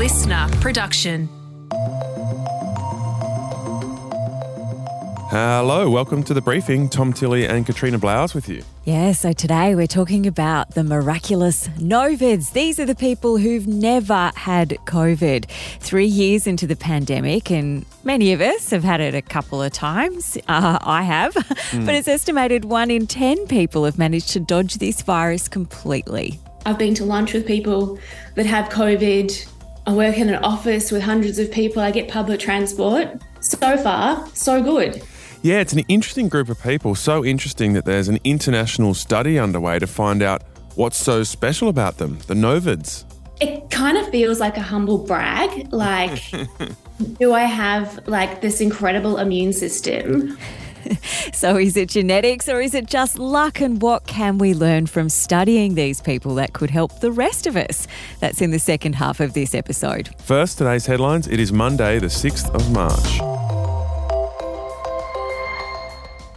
listener production. Hello, welcome to the briefing. Tom Tilley and Katrina Blowers with you. Yeah, so today we're talking about the miraculous Novids. These are the people who've never had COVID. Three years into the pandemic, and many of us have had it a couple of times. Uh, I have. But it's estimated one in 10 people have managed to dodge this virus completely. I've been to lunch with people that have COVID. I work in an office with hundreds of people. I get public transport. So far, so good. Yeah, it's an interesting group of people. So interesting that there's an international study underway to find out what's so special about them, the Novids. It kind of feels like a humble brag. Like, do I have like this incredible immune system? So, is it genetics or is it just luck? And what can we learn from studying these people that could help the rest of us? That's in the second half of this episode. First, today's headlines. It is Monday, the 6th of March.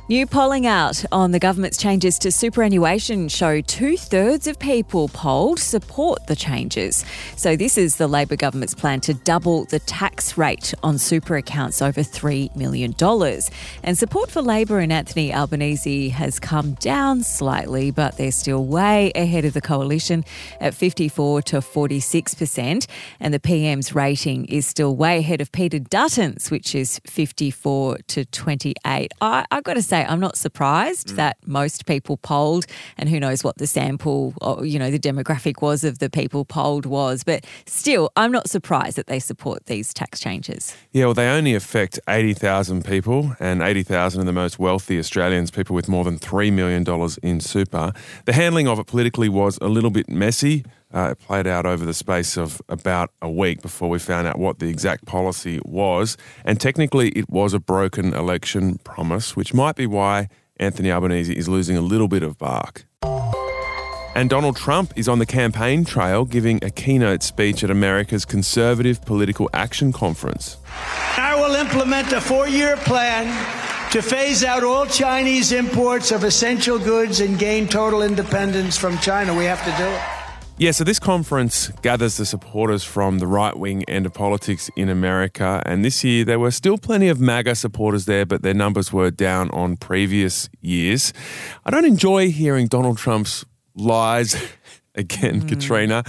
New polling out on the government's changes to superannuation show two thirds of people polled support the changes. So, this is the Labor government's plan to double the tax rate on super accounts over $3 million. And support for Labor and Anthony Albanese has come down slightly, but they're still way ahead of the coalition at 54 to 46%. And the PM's rating is still way ahead of Peter Dutton's, which is 54 to 28. I, I got to say, I'm not surprised mm. that most people polled, and who knows what the sample, or, you know, the demographic was of the people polled was. But still, I'm not surprised that they support these tax changes. Yeah, well, they only affect 80,000 people, and 80,000 of the most wealthy Australians, people with more than $3 million in super. The handling of it politically was a little bit messy. Uh, it played out over the space of about a week before we found out what the exact policy was. And technically, it was a broken election promise, which might be why Anthony Albanese is losing a little bit of bark. And Donald Trump is on the campaign trail giving a keynote speech at America's Conservative Political Action Conference. I will implement a four year plan to phase out all Chinese imports of essential goods and gain total independence from China. We have to do it. Yeah, so this conference gathers the supporters from the right wing end of politics in America. And this year, there were still plenty of MAGA supporters there, but their numbers were down on previous years. I don't enjoy hearing Donald Trump's lies. Again, Katrina.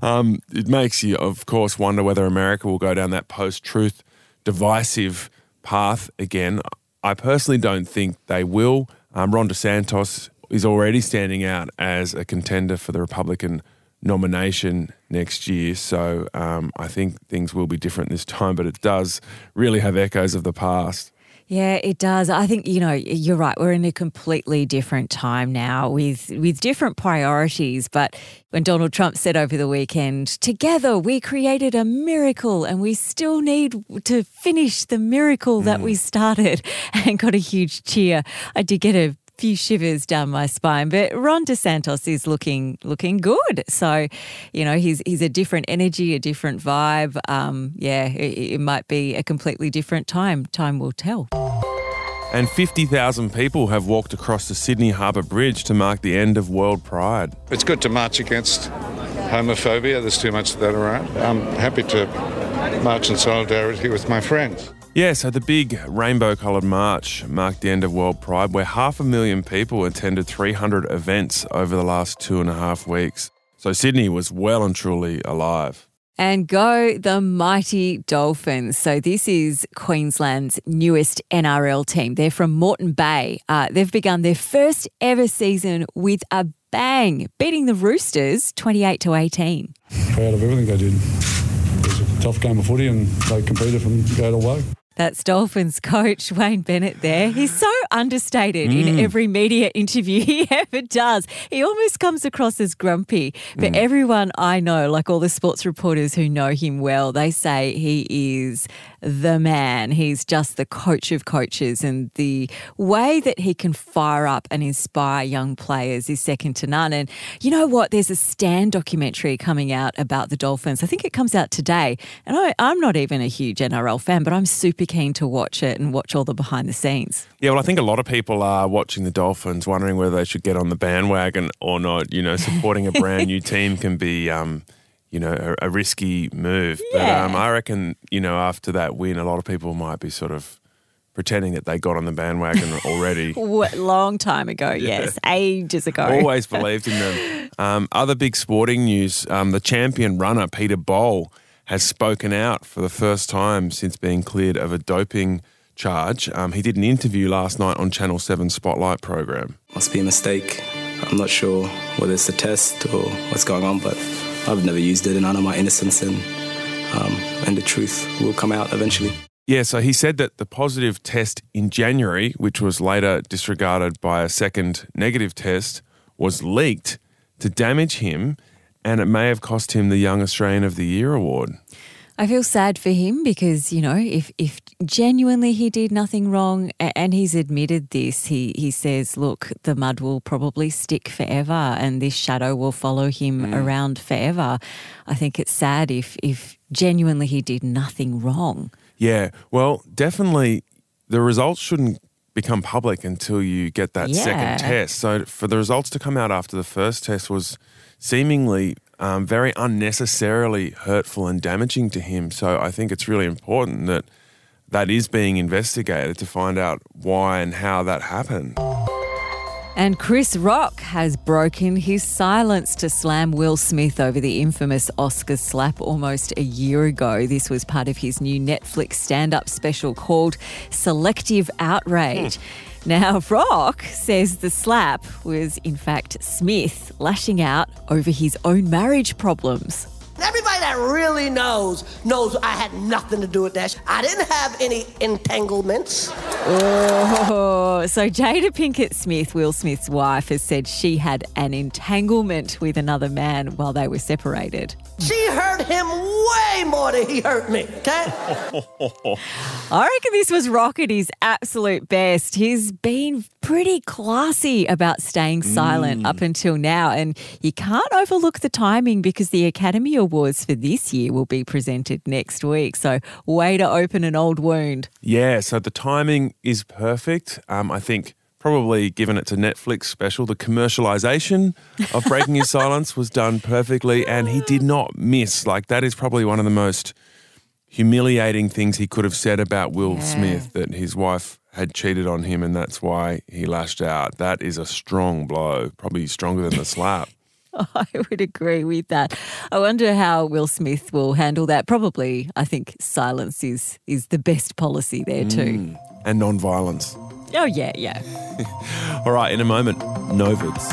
Um, it makes you, of course, wonder whether America will go down that post truth divisive path again. I personally don't think they will. Um, Ron DeSantis is already standing out as a contender for the Republican nomination next year. So um, I think things will be different this time, but it does really have echoes of the past. Yeah, it does. I think you know you're right. We're in a completely different time now with with different priorities. But when Donald Trump said over the weekend, "Together we created a miracle, and we still need to finish the miracle that we started," and got a huge cheer, I did get a few shivers down my spine. But Ron DeSantis is looking looking good. So, you know, he's he's a different energy, a different vibe. Um, yeah, it, it might be a completely different time. Time will tell. And 50,000 people have walked across the Sydney Harbour Bridge to mark the end of World Pride. It's good to march against homophobia. There's too much of that around. I'm happy to march in solidarity with my friends. Yeah, so the big rainbow coloured march marked the end of World Pride, where half a million people attended 300 events over the last two and a half weeks. So Sydney was well and truly alive. And go the mighty Dolphins. So, this is Queensland's newest NRL team. They're from Moreton Bay. Uh, they've begun their first ever season with a bang, beating the Roosters 28 to 18. proud of everything they did. It was a tough game of footy and they competed from go to away. That's Dolphins coach Wayne Bennett there. He's so understated in mm. every media interview he ever does. He almost comes across as grumpy. But mm. everyone I know, like all the sports reporters who know him well, they say he is the man. He's just the coach of coaches. And the way that he can fire up and inspire young players is second to none. And you know what? There's a Stan documentary coming out about the Dolphins. I think it comes out today. And I, I'm not even a huge NRL fan, but I'm super keen to watch it and watch all the behind the scenes. Yeah, well, I think a lot of people are watching the Dolphins, wondering whether they should get on the bandwagon or not. You know, supporting a brand new team can be, um, you know, a, a risky move. Yeah. But um, I reckon, you know, after that win, a lot of people might be sort of pretending that they got on the bandwagon already. Long time ago, yes, ages ago. Always believed in them. Um, other big sporting news um, the champion runner, Peter Bol, has spoken out for the first time since being cleared of a doping charge. Um, he did an interview last night on Channel 7 Spotlight program. Must be a mistake. I'm not sure whether it's a test or what's going on, but I've never used it, and I know my innocence, and um, and the truth will come out eventually. Yeah, so he said that the positive test in January, which was later disregarded by a second negative test, was leaked to damage him and it may have cost him the Young Australian of the Year award. I feel sad for him because you know if if genuinely he did nothing wrong and he's admitted this, he he says, look, the mud will probably stick forever and this shadow will follow him mm. around forever. I think it's sad if if genuinely he did nothing wrong. Yeah, well, definitely the results shouldn't become public until you get that Yeah. second test. So for the results to come out after the first test was seemingly um, very unnecessarily hurtful and damaging to him. So I think it's really important that that is being investigated to find out why and how that happened. And Chris Rock has broken his silence to slam Will Smith over the infamous Oscar slap almost a year ago. This was part of his new Netflix stand up special called Selective Outrage. Now, Rock says the slap was, in fact, Smith lashing out over his own marriage problems. Everybody that really knows knows I had nothing to do with that. I didn't have any entanglements. Oh, so Jada Pinkett Smith, Will Smith's wife, has said she had an entanglement with another man while they were separated. She hurt him way more than he hurt me, okay? I reckon this was Rock at his absolute best. He's been pretty classy about staying silent mm. up until now. And you can't overlook the timing because the Academy Awards for this year will be presented next week. So, way to open an old wound. Yeah, so the timing is perfect. Um, I think probably given it's a Netflix special, the commercialization of Breaking His Silence was done perfectly, and he did not miss. Like, that is probably one of the most humiliating things he could have said about Will Smith that his wife had cheated on him, and that's why he lashed out. That is a strong blow, probably stronger than the slap. I would agree with that. I wonder how Will Smith will handle that. Probably, I think silence is is the best policy there too. Mm. and non-violence. Oh yeah, yeah. All right, in a moment, Novids.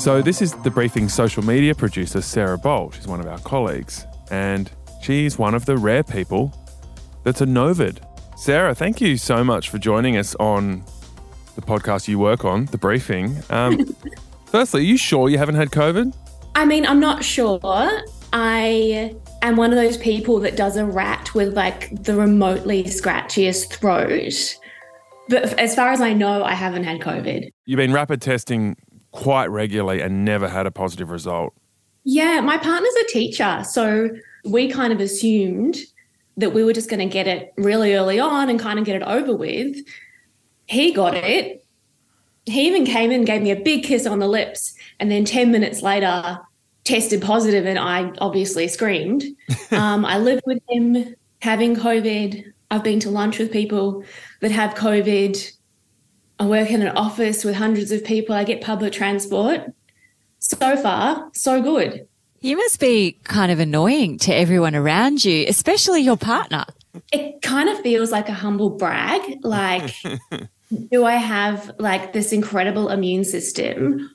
So this is the briefing social media producer Sarah Bol. She's one of our colleagues, and she's one of the rare people that's a Novid. Sarah, thank you so much for joining us on the podcast you work on, the briefing. Um, firstly, are you sure you haven't had COVID? I mean, I'm not sure. I am one of those people that does a RAT with like the remotely scratchiest throat. But as far as I know, I haven't had COVID. You've been rapid testing quite regularly and never had a positive result. Yeah, my partner's a teacher. So we kind of assumed that we were just going to get it really early on and kind of get it over with. He got it. He even came in gave me a big kiss on the lips. And then 10 minutes later, tested positive, and I obviously screamed. um, I lived with him having COVID. I've been to lunch with people that have COVID. I work in an office with hundreds of people. I get public transport. So far, so good. You must be kind of annoying to everyone around you, especially your partner. It kind of feels like a humble brag. Like, do I have like this incredible immune system?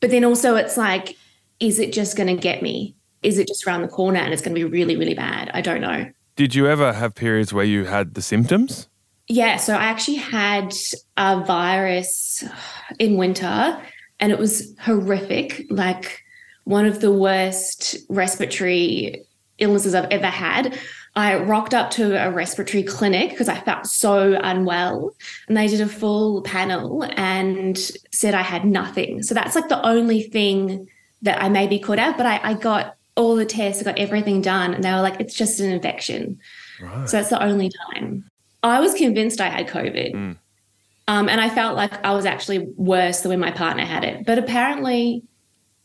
But then also, it's like, is it just going to get me? Is it just around the corner and it's going to be really, really bad? I don't know. Did you ever have periods where you had the symptoms? Yeah, so I actually had a virus in winter and it was horrific, like one of the worst respiratory illnesses I've ever had. I rocked up to a respiratory clinic because I felt so unwell and they did a full panel and said I had nothing. So that's like the only thing that I maybe could have, but I, I got all the tests, I got everything done, and they were like, it's just an infection. So that's the only time. I was convinced I had COVID. Mm. Um, and I felt like I was actually worse than when my partner had it. But apparently,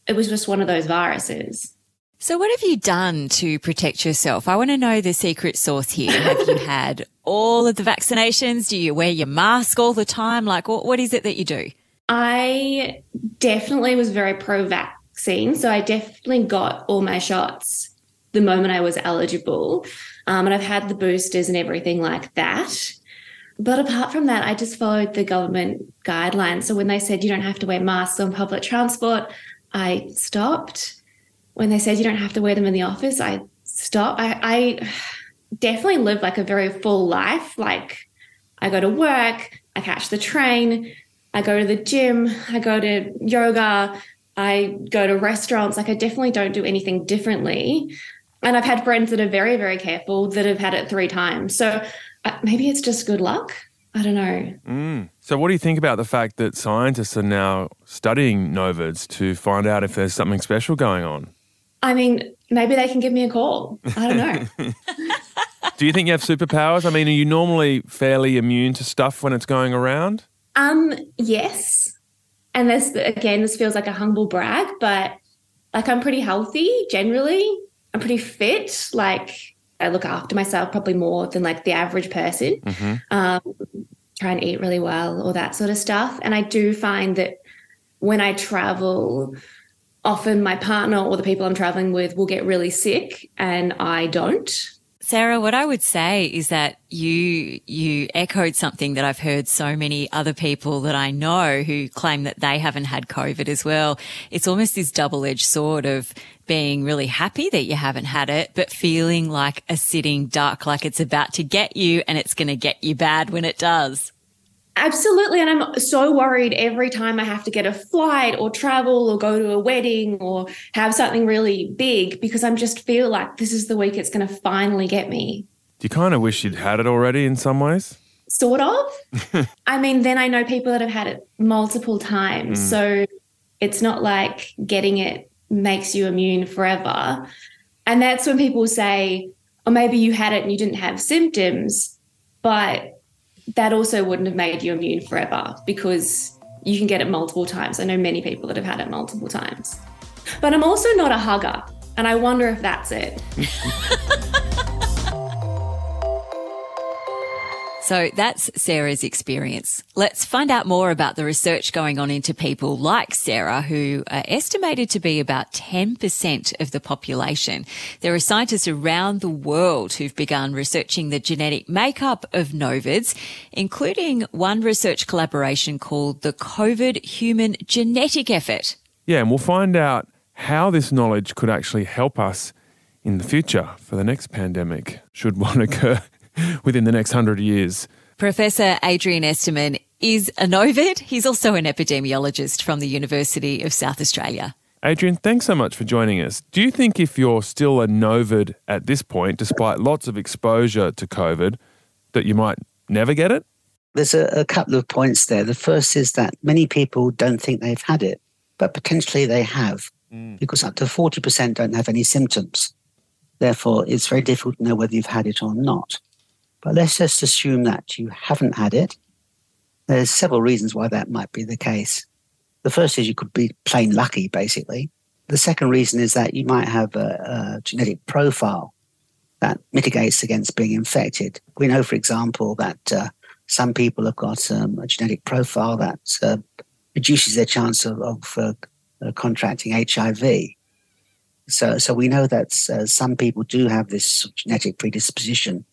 it was just one of those viruses. So, what have you done to protect yourself? I want to know the secret sauce here. have you had all of the vaccinations? Do you wear your mask all the time? Like, what, what is it that you do? I definitely was very pro vaccine. So, I definitely got all my shots the moment I was eligible. Um, and I've had the boosters and everything like that. But apart from that, I just followed the government guidelines. So when they said you don't have to wear masks on public transport, I stopped. When they said you don't have to wear them in the office, I stopped. I, I definitely live like a very full life. Like I go to work, I catch the train, I go to the gym, I go to yoga, I go to restaurants. Like I definitely don't do anything differently. And I've had friends that are very, very careful that have had it three times. So uh, maybe it's just good luck. I don't know. Mm. So, what do you think about the fact that scientists are now studying novids to find out if there's something special going on? I mean, maybe they can give me a call. I don't know. do you think you have superpowers? I mean, are you normally fairly immune to stuff when it's going around? Um, yes. And this again, this feels like a humble brag, but like I'm pretty healthy generally. I'm pretty fit. Like I look after myself probably more than like the average person. Mm-hmm. Um, try and eat really well, all that sort of stuff. And I do find that when I travel, often my partner or the people I'm traveling with will get really sick and I don't. Sarah, what I would say is that you you echoed something that I've heard so many other people that I know who claim that they haven't had COVID as well. It's almost this double-edged sword of being really happy that you haven't had it, but feeling like a sitting duck, like it's about to get you and it's going to get you bad when it does. Absolutely. And I'm so worried every time I have to get a flight or travel or go to a wedding or have something really big because I'm just feel like this is the week it's going to finally get me. Do you kind of wish you'd had it already in some ways? Sort of. I mean, then I know people that have had it multiple times. Mm. So it's not like getting it makes you immune forever. And that's when people say, or oh, maybe you had it and you didn't have symptoms, but that also wouldn't have made you immune forever because you can get it multiple times. I know many people that have had it multiple times. But I'm also not a hugger, and I wonder if that's it. So that's Sarah's experience. Let's find out more about the research going on into people like Sarah, who are estimated to be about 10% of the population. There are scientists around the world who've begun researching the genetic makeup of novids, including one research collaboration called the COVID Human Genetic Effort. Yeah, and we'll find out how this knowledge could actually help us in the future for the next pandemic, should one occur within the next hundred years. Professor Adrian Esterman is a Novid. He's also an epidemiologist from the University of South Australia. Adrian, thanks so much for joining us. Do you think if you're still a Novid at this point, despite lots of exposure to COVID, that you might never get it? There's a, a couple of points there. The first is that many people don't think they've had it, but potentially they have, mm. because up to 40% don't have any symptoms. Therefore, it's very difficult to know whether you've had it or not. But let's just assume that you haven't had it. There's several reasons why that might be the case. The first is you could be plain lucky, basically. The second reason is that you might have a, a genetic profile that mitigates against being infected. We know, for example, that uh, some people have got um, a genetic profile that uh, reduces their chance of, of uh, contracting HIV. So, so we know that uh, some people do have this genetic predisposition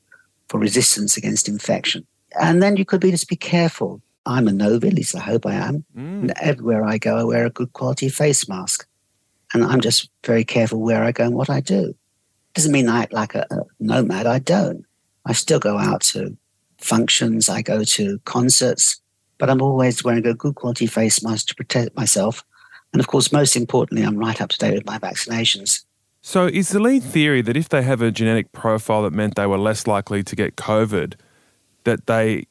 for resistance against infection. And then you could be just be careful. I'm a Novi, at least I hope I am. Mm. And everywhere I go, I wear a good quality face mask. And I'm just very careful where I go and what I do. Doesn't mean I act like a, a nomad. I don't. I still go out to functions. I go to concerts, but I'm always wearing a good quality face mask to protect myself. And of course, most importantly, I'm right up to date with my vaccinations. So, is the lead theory that if they have a genetic profile that meant they were less likely to get COVID, that they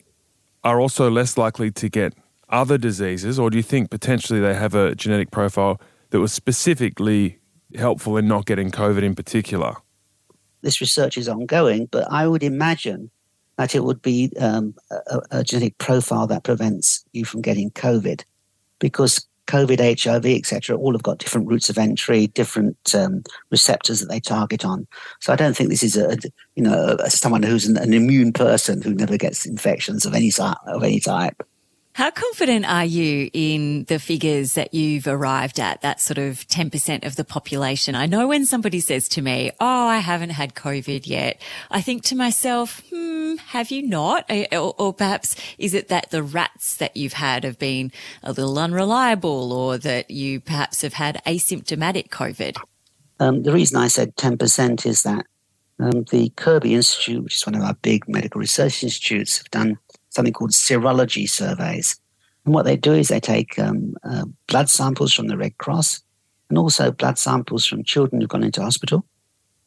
are also less likely to get other diseases, or do you think potentially they have a genetic profile that was specifically helpful in not getting COVID in particular? This research is ongoing, but I would imagine that it would be um, a, a, genetic profile that prevents you from getting COVID, because COVID, HIV, etc., all have got different routes of entry, different um, receptors that they target on. So I don't think this is a, you know someone who's an, an immune person who never gets infections of any of any type. How confident are you in the figures that you've arrived at, that sort of 10% of the population? I know when somebody says to me, Oh, I haven't had COVID yet, I think to myself, hmm, have you not? Or, or, perhaps is it that the RATs that you've had have been a little unreliable or that you perhaps have had asymptomatic COVID? Um, the reason I said 10% is that um, the Kirby Institute, which is one of our big medical research institutes, have done something called serology surveys. And what they do is they take um, uh, blood samples from the Red Cross and also blood samples from children who've gone into hospital,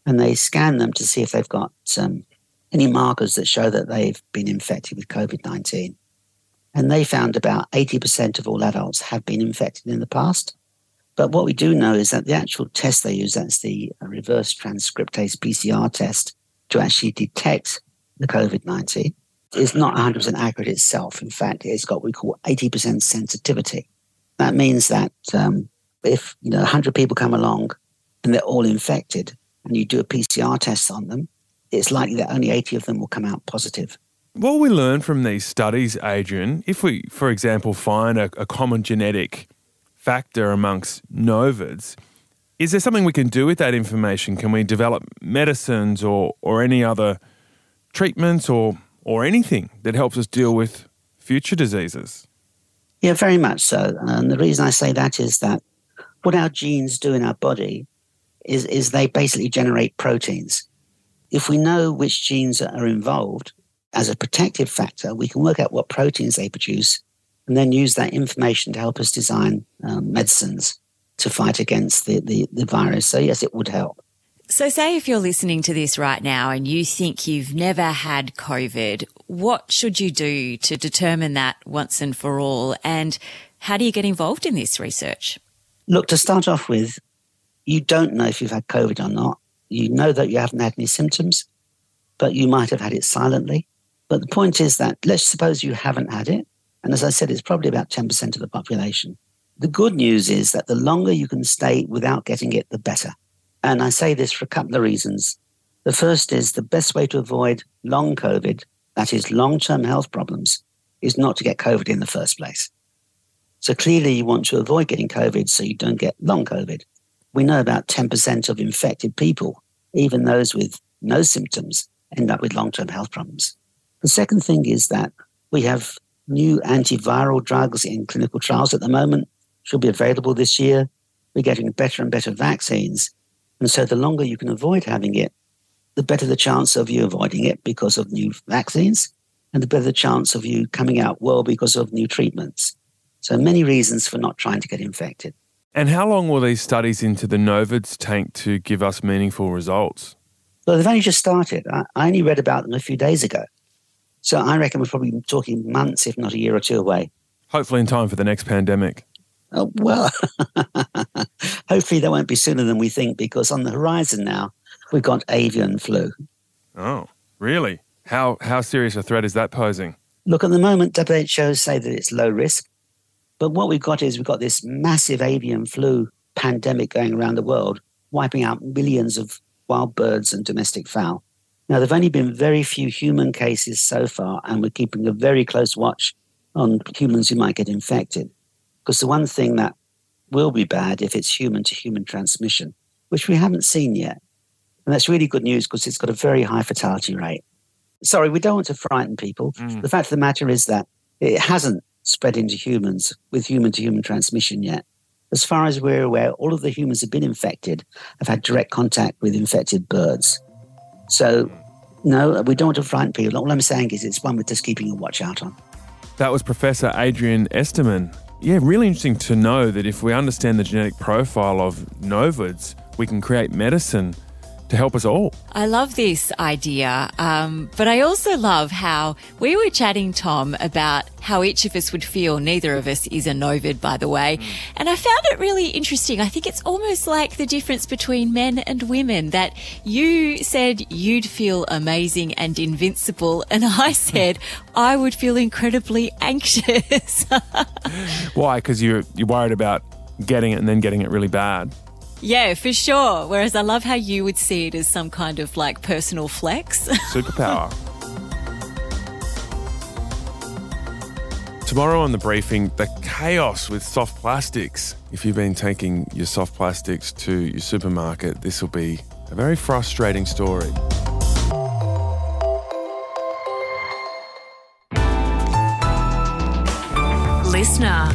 and they scan them to see if they've got um, any markers that show that they've been infected with COVID 19. And they found about 80% of all adults have been infected in the past. But what we do know is that the actual test they use, that's the reverse transcriptase PCR test, to actually detect the COVID 19, is not 100% accurate itself. In fact, it's got what we call 80% sensitivity. That means that um, if you know 100 people come along and they're all infected, and you do a PCR test on them, it's likely that only 80 of them will come out positive. What we learn from these studies, Adrian, if we, for example, find a, a common genetic factor amongst novids, is there something we can do with that information? Can we develop medicines or, or any other treatments or or anything that helps us deal with future diseases. Yeah, very much so. And the reason I say that is that what our genes do in our body is, is they basically generate proteins. If we know which genes are involved as a protective factor, we can work out what proteins they produce and then use that information to help us design um, medicines to fight against the, the, the virus. So, yes, it would help. So, say if you're listening to this right now and you think you've never had COVID, what should you do to determine that once and for all? And how do you get involved in this research? Look, to start off with, you don't know if you've had COVID or not. You know that you haven't had any symptoms, but you might have had it silently. But the point is that let's suppose you haven't had it. And as I said, it's probably about 10% of the population. The good news is that the longer you can stay without getting it, the better. And I say this for a couple of reasons. The first is the best way to avoid long COVID, that is long term health problems, is not to get COVID in the first place. So clearly, you want to avoid getting COVID so you don't get long COVID. We know about 10% of infected people, even those with no symptoms, end up with long term health problems. The second thing is that we have new antiviral drugs in clinical trials at the moment, should be available this year. We're getting better and better vaccines. And so the longer you can avoid having it, the better the chance of you avoiding it because of new vaccines, and the better the chance of you coming out well because of new treatments. So many reasons for not trying to get infected. And how long will these studies into the Novids take to give us meaningful results? Well, they've only just started. I, I only read about them a few days ago. So I reckon we're probably talking months, if not a year or two away. Hopefully, in time for the next pandemic. Oh, well, hopefully that won't be sooner than we think because on the horizon now, we've got avian flu. Oh, really? How, how serious a threat is that posing? Look, at the moment, WHO say that it's low risk. But what we've got is we've got this massive avian flu pandemic going around the world, wiping out millions of wild birds and domestic fowl. Now, there have only been very few human cases so far, and we're keeping a very close watch on humans who might get infected. Because the one thing that will be bad if it's human to human transmission, which we haven't seen yet. And that's really good news because it's got a very high fatality rate. Sorry, we don't want to frighten people. Mm. The fact of the matter is that it hasn't spread into humans with human to human transmission yet. As far as we're aware, all of the humans have been infected have had direct contact with infected birds. So, no, we don't want to frighten people. All I'm saying is it's one we're just keeping a watch out on. That was Professor Adrian Esterman yeah, really interesting to know that if we understand the genetic profile of novids, we can create medicine to help us all. I love this idea, um, but I also love how we were chatting, Tom, about how each of us would feel. Neither of us is a novid, by the way. And I found it really interesting. I think it's almost like the difference between men and women that you said you'd feel amazing and invincible, and I said I would feel incredibly anxious. Why? Because you're, you're worried about getting it and then getting it really bad. Yeah, for sure. Whereas I love how you would see it as some kind of like personal flex. Superpower. Tomorrow on the briefing, the chaos with soft plastics. If you've been taking your soft plastics to your supermarket, this will be a very frustrating story. Listener.